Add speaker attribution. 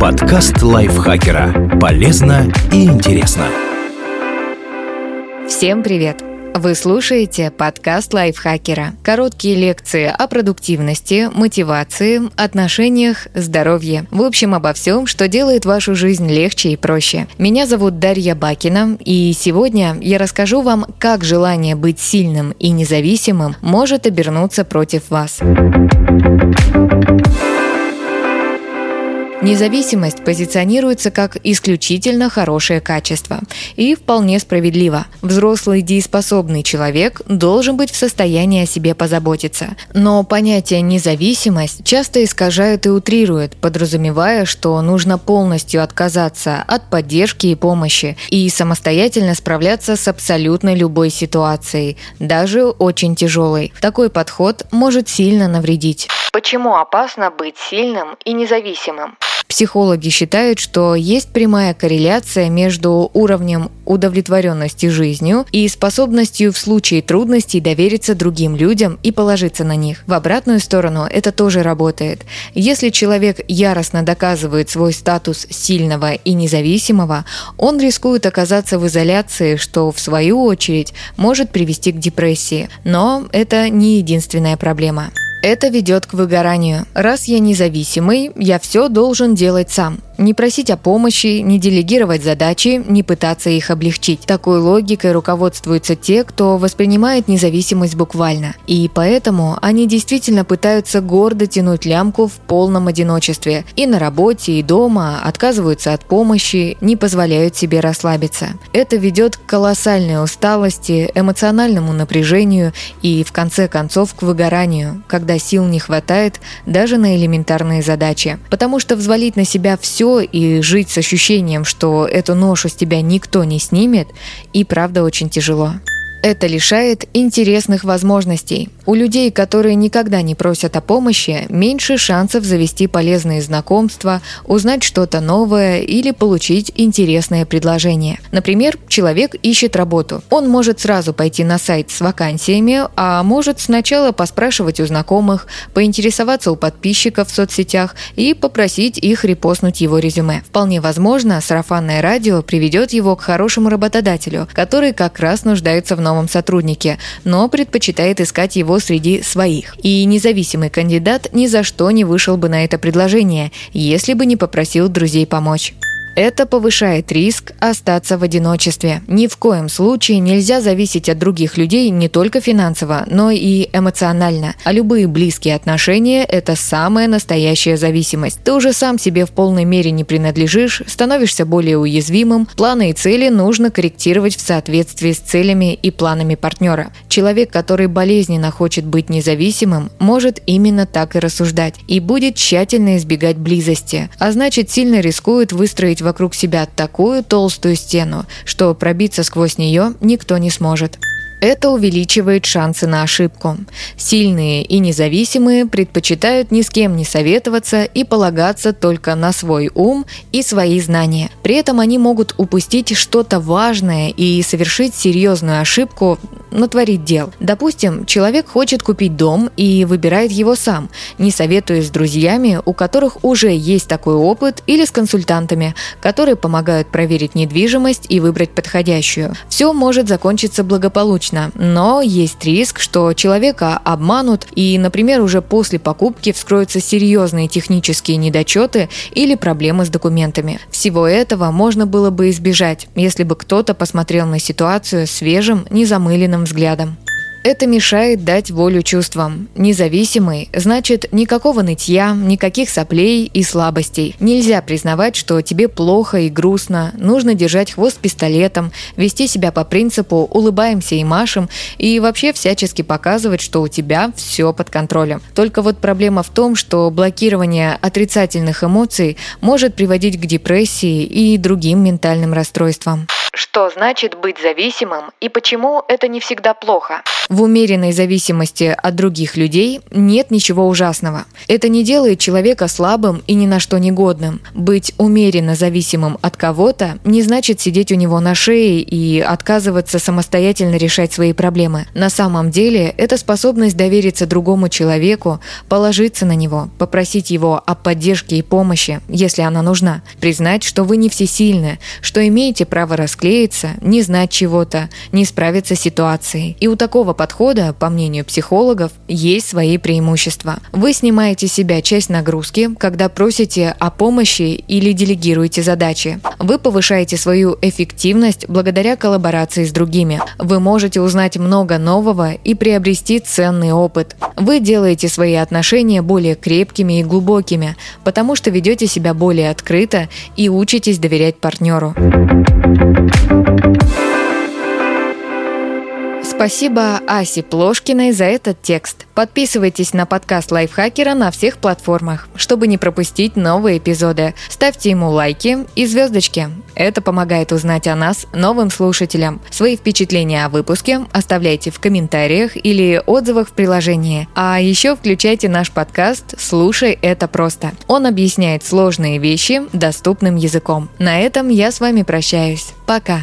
Speaker 1: Подкаст лайфхакера. Полезно и интересно.
Speaker 2: Всем привет! Вы слушаете подкаст лайфхакера. Короткие лекции о продуктивности, мотивации, отношениях, здоровье. В общем, обо всем, что делает вашу жизнь легче и проще. Меня зовут Дарья Бакина, и сегодня я расскажу вам, как желание быть сильным и независимым может обернуться против вас. Независимость позиционируется как исключительно хорошее качество. И вполне справедливо. Взрослый дееспособный человек должен быть в состоянии о себе позаботиться. Но понятие «независимость» часто искажают и утрируют, подразумевая, что нужно полностью отказаться от поддержки и помощи и самостоятельно справляться с абсолютно любой ситуацией, даже очень тяжелой. Такой подход может сильно навредить. Почему опасно быть сильным и независимым? Психологи считают, что есть прямая корреляция между уровнем удовлетворенности жизнью и способностью в случае трудностей довериться другим людям и положиться на них. В обратную сторону это тоже работает. Если человек яростно доказывает свой статус сильного и независимого, он рискует оказаться в изоляции, что в свою очередь может привести к депрессии. Но это не единственная проблема. Это ведет к выгоранию. Раз я независимый, я все должен делать сам. Не просить о помощи, не делегировать задачи, не пытаться их облегчить. Такой логикой руководствуются те, кто воспринимает независимость буквально. И поэтому они действительно пытаются гордо тянуть лямку в полном одиночестве. И на работе, и дома отказываются от помощи, не позволяют себе расслабиться. Это ведет к колоссальной усталости, эмоциональному напряжению и, в конце концов, к выгоранию, когда сил не хватает даже на элементарные задачи. Потому что взвалить на себя все все и жить с ощущением, что эту ношу с тебя никто не снимет, и правда очень тяжело. Это лишает интересных возможностей. У людей, которые никогда не просят о помощи, меньше шансов завести полезные знакомства, узнать что-то новое или получить интересное предложение. Например, человек ищет работу. Он может сразу пойти на сайт с вакансиями, а может сначала поспрашивать у знакомых, поинтересоваться у подписчиков в соцсетях и попросить их репостнуть его резюме. Вполне возможно, сарафанное радио приведет его к хорошему работодателю, который как раз нуждается в новом сотруднике, но предпочитает искать его среди своих. И независимый кандидат ни за что не вышел бы на это предложение, если бы не попросил друзей помочь. Это повышает риск остаться в одиночестве. Ни в коем случае нельзя зависеть от других людей не только финансово, но и эмоционально. А любые близкие отношения – это самая настоящая зависимость. Ты уже сам себе в полной мере не принадлежишь, становишься более уязвимым, планы и цели нужно корректировать в соответствии с целями и планами партнера. Человек, который болезненно хочет быть независимым, может именно так и рассуждать и будет тщательно избегать близости, а значит сильно рискует выстроить вокруг себя такую толстую стену, что пробиться сквозь нее никто не сможет. Это увеличивает шансы на ошибку. Сильные и независимые предпочитают ни с кем не советоваться и полагаться только на свой ум и свои знания. При этом они могут упустить что-то важное и совершить серьезную ошибку, натворить дел. Допустим, человек хочет купить дом и выбирает его сам, не советуясь с друзьями, у которых уже есть такой опыт, или с консультантами, которые помогают проверить недвижимость и выбрать подходящую. Все может закончиться благополучно, но есть риск, что человека обманут и, например, уже после покупки вскроются серьезные технические недочеты или проблемы с документами. Всего этого можно было бы избежать, если бы кто-то посмотрел на ситуацию свежим, незамыленным взглядом. Это мешает дать волю чувствам. Независимый значит никакого нытья, никаких соплей и слабостей. Нельзя признавать, что тебе плохо и грустно, нужно держать хвост пистолетом, вести себя по принципу «улыбаемся и машем» и вообще всячески показывать, что у тебя все под контролем. Только вот проблема в том, что блокирование отрицательных эмоций может приводить к депрессии и другим ментальным расстройствам. Что значит быть зависимым и почему это не всегда плохо. В умеренной зависимости от других людей нет ничего ужасного. Это не делает человека слабым и ни на что негодным. Быть умеренно зависимым от кого-то не значит сидеть у него на шее и отказываться самостоятельно решать свои проблемы. На самом деле это способность довериться другому человеку, положиться на него, попросить его о поддержке и помощи, если она нужна, признать, что вы не всесильны, что имеете право расклеиться, не знать чего-то, не справиться с ситуацией. И у такого подхода, по мнению психологов, есть свои преимущества. Вы снимаете с себя часть нагрузки, когда просите о помощи или делегируете задачи. Вы повышаете свою эффективность благодаря коллаборации с другими. Вы можете узнать много нового и приобрести ценный опыт. Вы делаете свои отношения более крепкими и глубокими, потому что ведете себя более открыто и учитесь доверять партнеру. Thank you. Спасибо Асе Плошкиной за этот текст. Подписывайтесь на подкаст Лайфхакера на всех платформах, чтобы не пропустить новые эпизоды. Ставьте ему лайки и звездочки. Это помогает узнать о нас новым слушателям. Свои впечатления о выпуске оставляйте в комментариях или отзывах в приложении. А еще включайте наш подкаст «Слушай это просто». Он объясняет сложные вещи доступным языком. На этом я с вами прощаюсь. Пока.